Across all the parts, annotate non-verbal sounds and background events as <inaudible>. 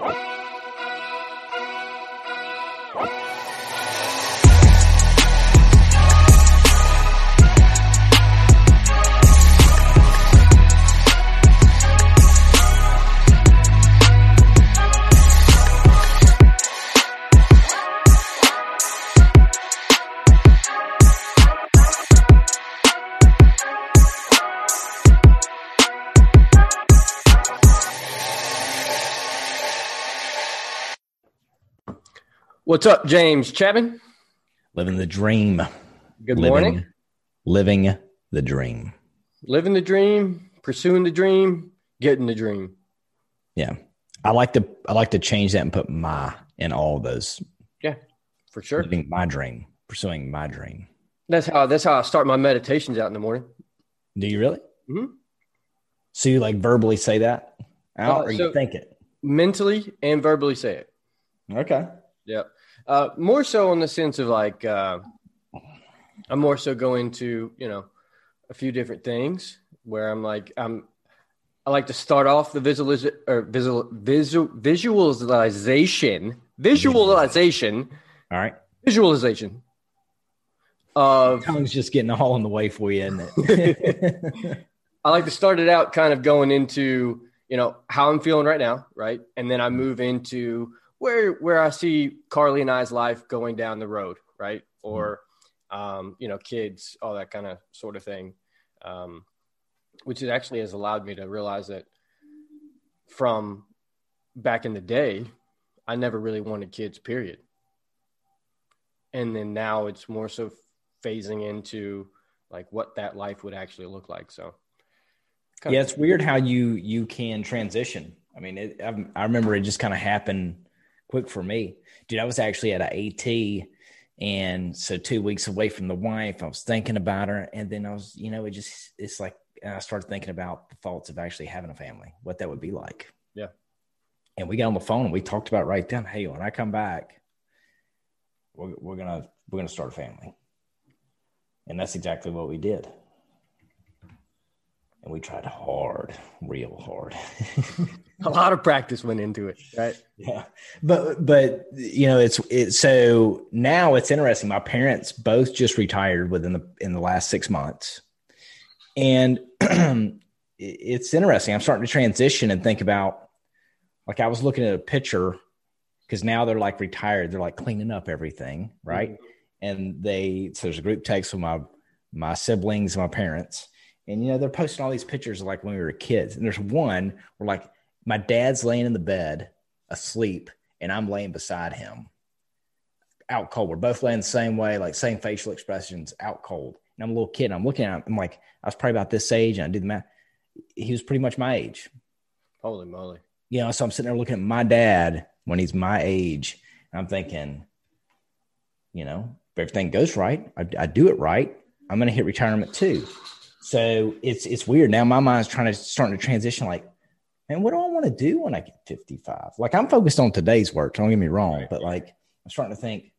Whoa! What's up, James Chapman? Living the dream. Good living, morning. Living the dream. Living the dream, pursuing the dream, getting the dream. Yeah. I like to I like to change that and put my in all of those. Yeah, for sure. Living my dream, pursuing my dream. That's how that's how I start my meditations out in the morning. Do you really? Mm-hmm. So you like verbally say that out Uh, or so- you think it? Mentally and verbally say it. Okay. Yeah. Uh, more so in the sense of like, uh, I'm more so going to, you know, a few different things where I'm like, I'm, I like to start off the visualiz or visual, visual, visualization, visualization, All right. visualization of, Tongue's just getting all in the way for you, isn't it? <laughs> I like to start it out kind of going into, you know, how I'm feeling right now. Right. And then I move into where, where I see Carly and I's life going down the road. Right. Or, um, you know, kids, all that kind of sort of thing. Um, which it actually has allowed me to realize that from back in the day, I never really wanted kids, period. And then now it's more so phasing into like what that life would actually look like. So, yeah, it's weird how you you can transition. I mean, it, I remember it just kind of happened quick for me, dude. I was actually at a AT, and so two weeks away from the wife, I was thinking about her, and then I was, you know, it just it's like and I started thinking about the thoughts of actually having a family, what that would be like. Yeah. And we got on the phone and we talked about right then. Hey, when I come back, we're, we're gonna we're gonna start a family, and that's exactly what we did and we tried hard, real hard. <laughs> a lot of practice went into it, right? yeah, but but you know it's it's so now it's interesting. My parents both just retired within the in the last six months, and <clears throat> it's interesting. I'm starting to transition and think about like I was looking at a picture because now they're like retired. They're like cleaning up everything, right? Mm-hmm. And they so there's a group text with my my siblings, and my parents, and you know they're posting all these pictures of like when we were kids. And there's one where like my dad's laying in the bed asleep, and I'm laying beside him, out cold. We're both laying the same way, like same facial expressions, out cold. And I'm a little kid. And I'm looking at him. I'm like, I was probably about this age, and I did the math. He was pretty much my age. Holy moly. You know, so I'm sitting there looking at my dad when he's my age, and I'm thinking, you know, if everything goes right, I, I do it right, I'm going to hit retirement too. So it's it's weird now. My mind's trying to starting to transition. Like, man, what do I want to do when I get 55? Like, I'm focused on today's work. Don't get me wrong, but like, I'm starting to think,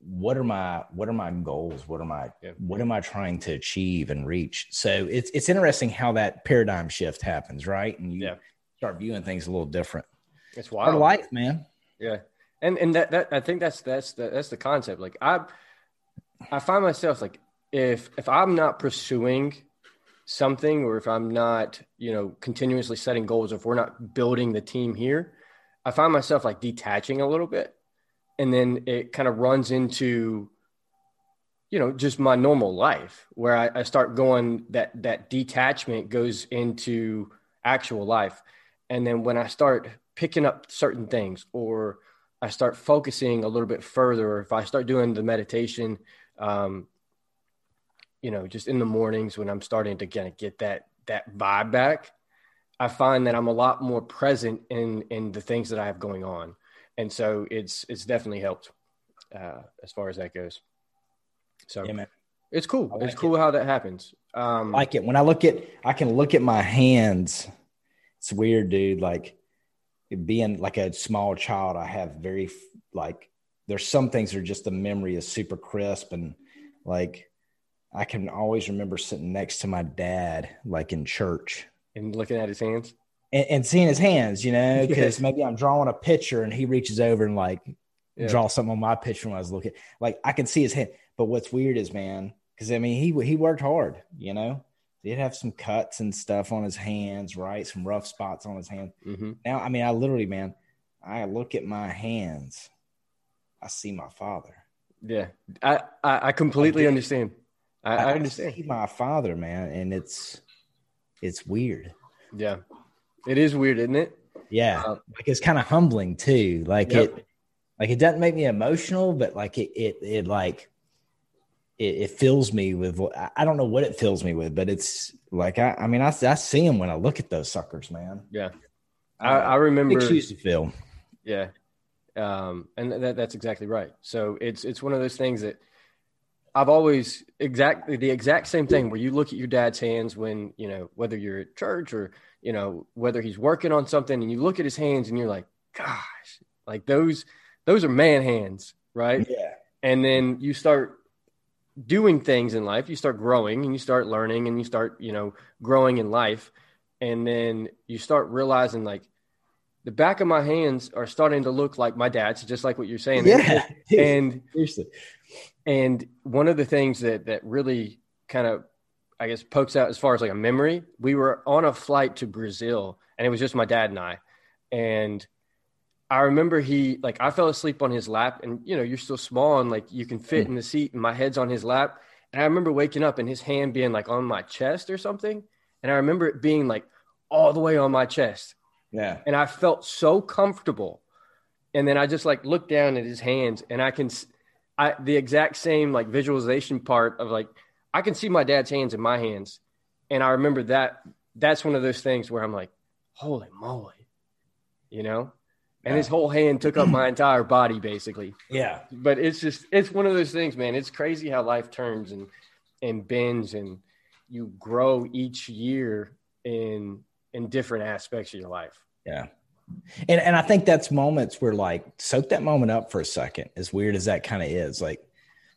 what are my what are my goals? What are my Yeah. what am I trying to achieve and reach? So it's it's interesting how that paradigm shift happens, right? And you Yeah. start viewing things a little different. It's wild. life, man. Yeah, and and that that I think that's that's the, that's the concept. Like I, I find myself like if if I'm not pursuing something, or if I'm not you know continuously setting goals, if we're not building the team here, I find myself like detaching a little bit, and then it kind of runs into you know just my normal life where I, I start going that that detachment goes into actual life. And then when i start picking up certain things or i start focusing a little bit further or if i start doing the meditation um, you know just in the mornings when i'm starting to kind of get that that vibe back i find that i'm a lot more present in in the things that i have going on and so it's it's definitely helped uh, as far as that goes so Yeah, man. it's cool like it's cool how that happens um like it. When I look at, I can look at my hands. It's weird, dude. Like being like a small child, I have very like. There's some things that are just the memory is super crisp and like I can always remember sitting next to my dad, like in church. and looking at his hands and, and seeing his hands, you know, <laughs> because maybe I'm drawing a picture and he reaches over and like Yeah. draw something on my picture when I was looking. Like I can see his hand. But what's weird is, man, because I mean, he he worked hard, you know. He'd have some cuts and stuff on his hands, right? Some rough spots on his hands. hmm Now, I mean, I literally, man, I look at my hands, I see my father. Yeah, I I, I completely did. understand. I, I understand. see my father, man, and it's it's weird. Yeah, it is weird, isn't it? Yeah, Uh, like it's kind of humbling too. Like Yep. it, like it doesn't make me emotional, but like it, it, it like it, it fills me with. I- I don't know what it fills me with, but it's like I, I mean, I, I see them when I look at those suckers, man. Yeah, I, I remember. Shoes to fill. Yeah, um, and that, that's exactly right. So it's it's one of those things that I've always exactly the exact same thing where you look at your dad's hands when you know whether you're at church or you know whether he's working on something, and you look at his hands and you're like, gosh, like those those are man hands, right? Yeah, and then you start doing things in life you start growing and you start learning and you start you know growing in life and then you start realizing like the back of my hands are starting to look like my dad's just like what you're saying yeah, <laughs> and seriously. and one of the things that that really kind of i guess pokes out as far as like a memory we were on a flight to brazil and it was just my dad and i. And i remember he like i fell asleep on his lap and you know you're still small and like you can fit hmm. in the seat and my head's on his lap. And i remember waking up and his hand being like on my chest or something. And i remember it being like all the way on my chest Yeah, and I felt so comfortable. And then I just like looked down at his hands, and I can, I the exact same like visualization part of like I can see my dad's hands in my hands, and I remember that that's one of those things where I'm like, holy moly, you know, and his whole hand took up my <clears throat> entire body basically. yeah, But it's just it's one of those things, man. It's crazy how life turns and and bends, and you grow each year in in different aspects of your life. yeah. And and I think that's moments where like soak that moment up for a second. As weird as that kind of is, like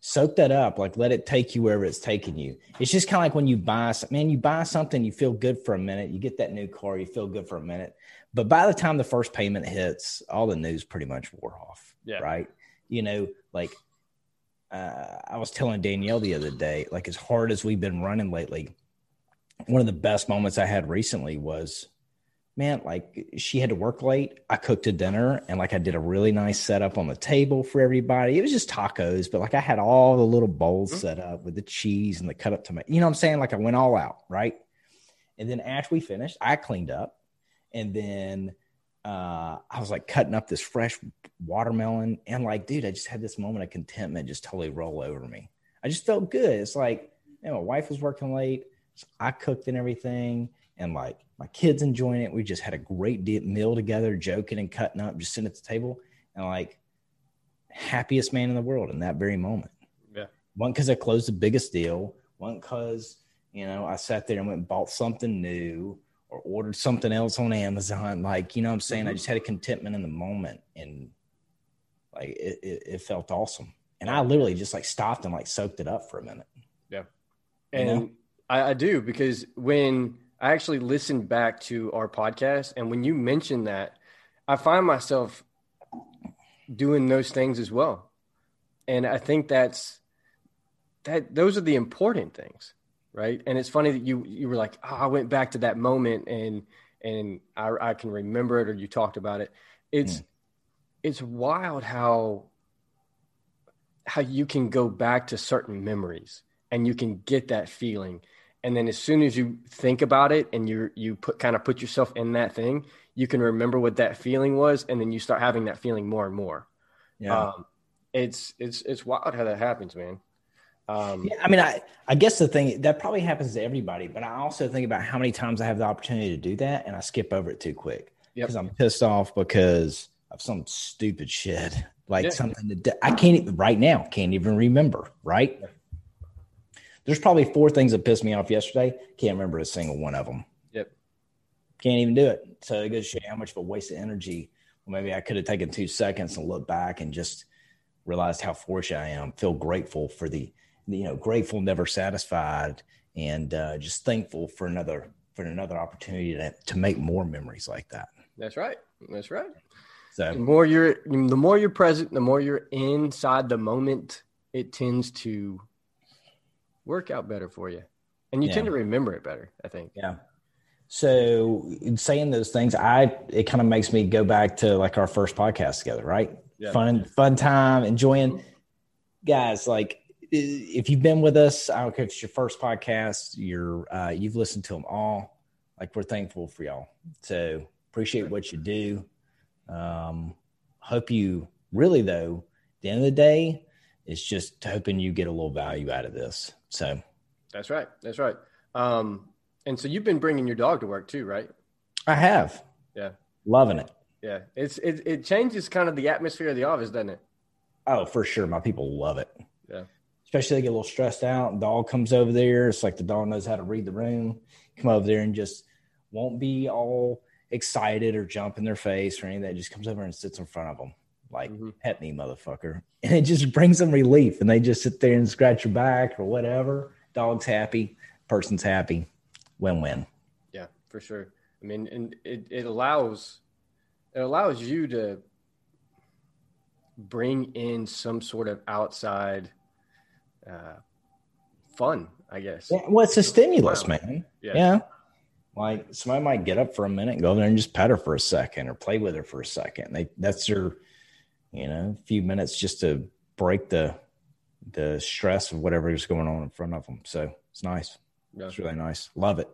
soak that up. Like let it take you wherever it's taking you. It's just kind of like when you buy, man, you buy something, you feel good for a minute. You get that new car, you feel good for a minute. But by the time the first payment hits, all the news pretty much wore off. Yeah. Right. You know, like uh, I was telling Danielle the other day, like as hard as we've been running lately, one of the best moments I had recently was, man, like she had to work late. I cooked a dinner and like I did a really nice setup on the table for everybody. It was just tacos, but like I had all the little bowls Mhm. set up with the cheese and the cut up tomato. You know what I'm saying? Like I went all out, right? And then after we finished, I cleaned up and then uh, I was like cutting up this fresh watermelon and like, dude, I just had this moment of contentment just totally roll over me. I just felt good. It's like, man, my wife was working late. So I cooked and everything, and like my kids enjoying it. We just had a great meal together, joking and cutting up, just sitting at the table, and like happiest man in the world in that very moment. Yeah. One because I closed the biggest deal. One because you know I sat there and went and bought something new or ordered something else on Amazon. Like you know what I'm saying. I Mhm. just had a contentment in the moment, and like it, it, it felt awesome. And I literally just like stopped and like soaked it up for a minute. Yeah. And know? I, I do because when I actually listened back to our podcast, and when you mentioned that, I find myself doing those things as well. And I think that's that those are the important things, right? And it's funny that you you were like, oh, I went back to that moment and and I, I can remember it, or you talked about it. It's mm. it's wild how how you can go back to certain memories and you can get that feeling and then as soon as you think about it and you you put kind of put yourself in that thing you can remember what that feeling was and then you start having that feeling more and more Yeah. um it's it's it's wild how that happens man um Yeah, I mean, I I guess the thing that probably happens to everybody, but I also think about how many times I have the opportunity to do that and I skip over it too quick Yep. because I'm pissed off because of some stupid shit, like Yeah. something that I can't even right now can't even remember. Right? There's probably four things that pissed me off yesterday. Can't remember a single one of them. Yep. Can't even do it. So it goes to show you how much of a waste of energy. Well, maybe I could have taken two seconds and look back and just realized how fortunate I am. Feel grateful for the you know grateful never satisfied and uh, just thankful for another for another opportunity to, to make more memories like that. That's right. That's right. So The more you're, the more you're present, the more you're inside the moment. It tends to work out better for you, and you Yeah. tend to remember it better. I think. Yeah. So saying those things, I it kind of makes me go back to like our first podcast together, right? Yeah. Fun, fun time, enjoying. Guys, like if you've been with us, I don't care if it's your first podcast, you're uh, you've listened to them all. Like we're thankful for y'all. So appreciate what you do. Um, hope you really though. At the end of the day, it's just hoping you get a little value out of this. So That's right. That's right. Um, and so you've been bringing your dog to work too, right? I have Yeah. loving it. Yeah. It's it it changes kind of the atmosphere of the office, doesn't it? Oh, for sure. My people love it. Yeah. Especially they get a little stressed out. Dog comes over there. It's like the dog knows how to read the room. Come over there and just won't be all excited or jump in their face or anything. That just comes over and sits in front of them. Like, Mhm. pet me, motherfucker. <laughs> And it just brings them relief. And they just sit there and scratch your back or whatever. Dog's happy. Person's happy. Win win. Yeah, for sure. I mean, and it, it allows it allows you to bring in some sort of outside uh, fun, I guess. Yeah, well, it's a stimulus, Wow. man. Yeah. Yeah. Like somebody might get up for a minute and go over there and just pet her for a second or play with her for a second. They that's their, you know, a few minutes just to break the the stress of whatever is going on in front of them. So it's nice. Yeah. It's really nice. Love it.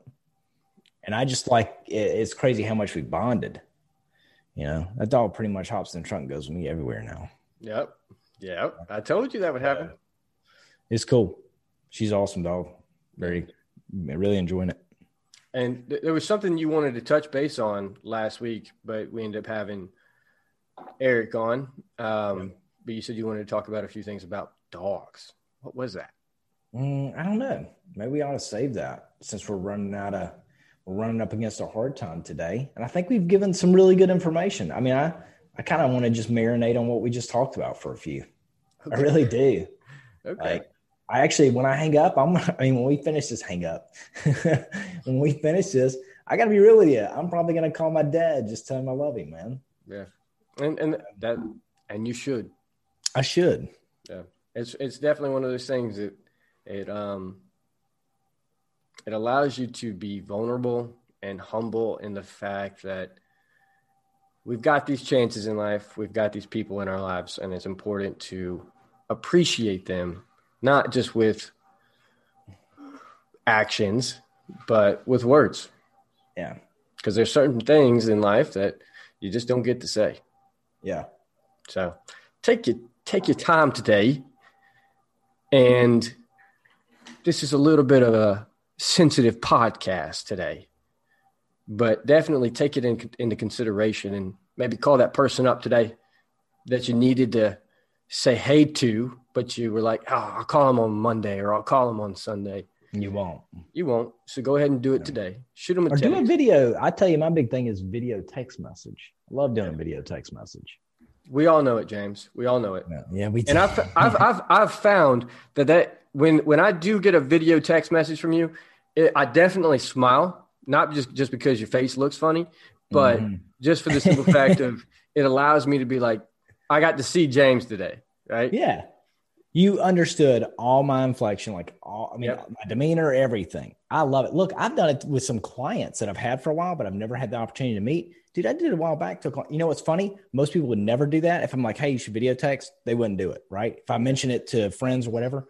And I just like it's crazy how much we bonded. You know, that dog pretty much hops in the trunk and goes with me everywhere now. Yep. Yep. I told you that would happen. It's cool. She's awesome dog. Very really enjoying it. And th- there was something you wanted to touch base on last week, but we ended up having Eric on. Um, But you said you wanted to talk about a few things about dogs. What was that? Mm, I don't know. Maybe we ought to save that since we're running out of we're running up against a hard time today. And I think we've given some really good information. I mean, I I kind of want to just marinate on what we just talked about for a few. I really do. <laughs> Okay. Like I actually when I hang up, I'm <laughs> I mean when we finish this hang up, <laughs> when we finish this, I gotta be real with you. I'm probably gonna call my dad, just tell him I love him, man. yeah. And and that and you should. I should. Yeah, it's it's definitely one of those things that it um it allows you to be vulnerable and humble in the fact that we've got these chances in life, we've got these people in our lives, and it's important to appreciate them, not just with actions, but with words. Yeah. Because there's certain things in life that you just don't get to say. Yeah. So take your take your time today. And this is a little bit of a sensitive podcast today, but definitely take it in, into consideration and maybe call that person up today that you needed to say hey to, but you were like, oh, I'll call them on Monday or I'll call them on Sunday. You won't. You won't. So go ahead and do it today. Shoot them a Or do a video. I tell you, my big thing is video text message. I love doing video text message. We all know it, James. We all know it. Yeah, yeah we. And I've, I've, I've, I've found that that when, when I do get a video text message from you, it, I definitely smile, not just, just because your face looks funny, but Mhm. just for the simple fact of <laughs> it allows me to be like, I got to see James today. Right. yeah, you understood all my inflection, like all. I mean, Yep. my demeanor, everything. I love it. Look, I've done it with some clients that I've had for a while, but I've never had the opportunity to meet. Dude, I did it a while back. To a cli- you know what's funny? Most people would never do that. If I'm like, hey, you should video text, they wouldn't do it. Right? If I mention it to friends or whatever,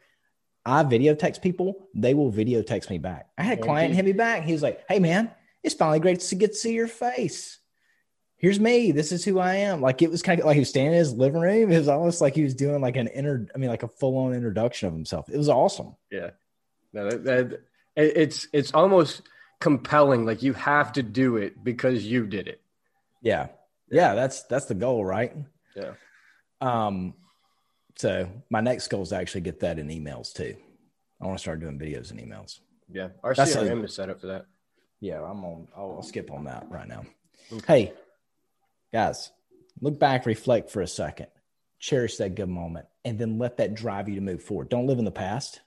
I video text people, they will video text me back. I had a client hit me back. He was like, hey, man, it's finally great to get to see your face. Here's me. This is who I am. Like it was kind of like he was standing in his living room. It was almost like he was doing like an inter, I mean, like a full on introduction of himself. It was awesome. Yeah. No, that, that, it- it's, it's almost compelling. Like you have to do it because you did it. Yeah. Yeah. That's, that's the goal, right? Yeah. Um, so my next goal is to actually get that in emails too. I want to start doing videos and emails. Yeah. Our That's CRM a- is set up for that. Yeah, I'm on. I'll, I'll skip on that right now. Okay. Hey, guys, look back, reflect for a second, cherish that good moment, and then let that drive you to move forward. Don't live in the past,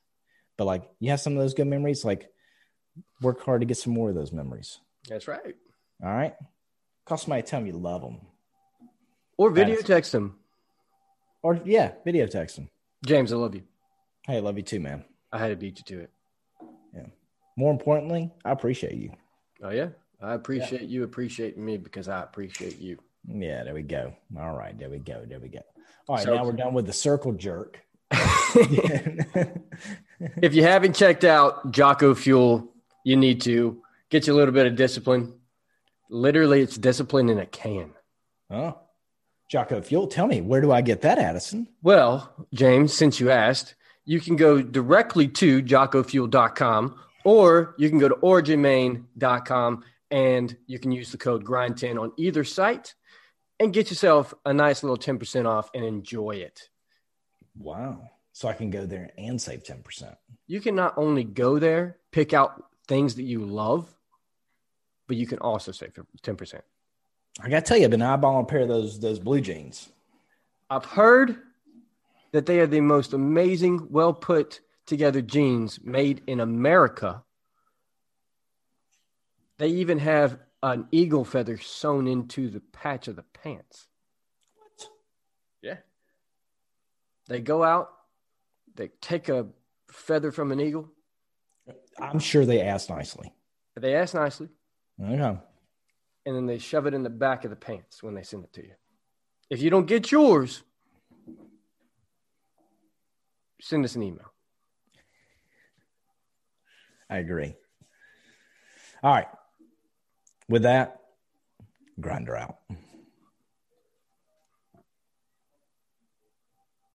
but like you have some of those good memories. Like work hard to get some more of those memories. That's right. All right. Call somebody, tell them you love them. Or video That's- text them. Or, yeah, video text them. James, I love you. Hey, I love you too, man. I had to beat you to it. Yeah. More importantly, I appreciate you. Oh yeah, I appreciate you appreciating me because I appreciate you. Yeah, there we go. All right, there we go. There we go. All right, So- now we're done with the circle jerk. <laughs> If you haven't checked out Jocko Fuel, you need to get you a little bit of discipline. Literally, it's discipline in a can. oh, Jocko Fuel, tell me, where do I get that, Addison? Well, James, since you asked, you can go directly to jockofuel.com or you can go to originmaine.com and you can use the code grind10 on either site and get yourself a nice little 10% off and enjoy it. Wow. So I can go there and save 10%. You can not only go there, pick out things that you love, but you can also save 10%. I got to tell you, I've been eyeballing a pair of those, those blue jeans. I've heard that they are the most amazing, well put together jeans made in America. They even have an eagle feather sewn into the patch of the pants. What? Yeah. They go out, they take a feather from an eagle, I'm sure they asked nicely. they ask nicely, Okay. and then they shove it in the back of the pants when they send it to you. If you don't get yours, send us an email. I agree. All right. With that, grinder out.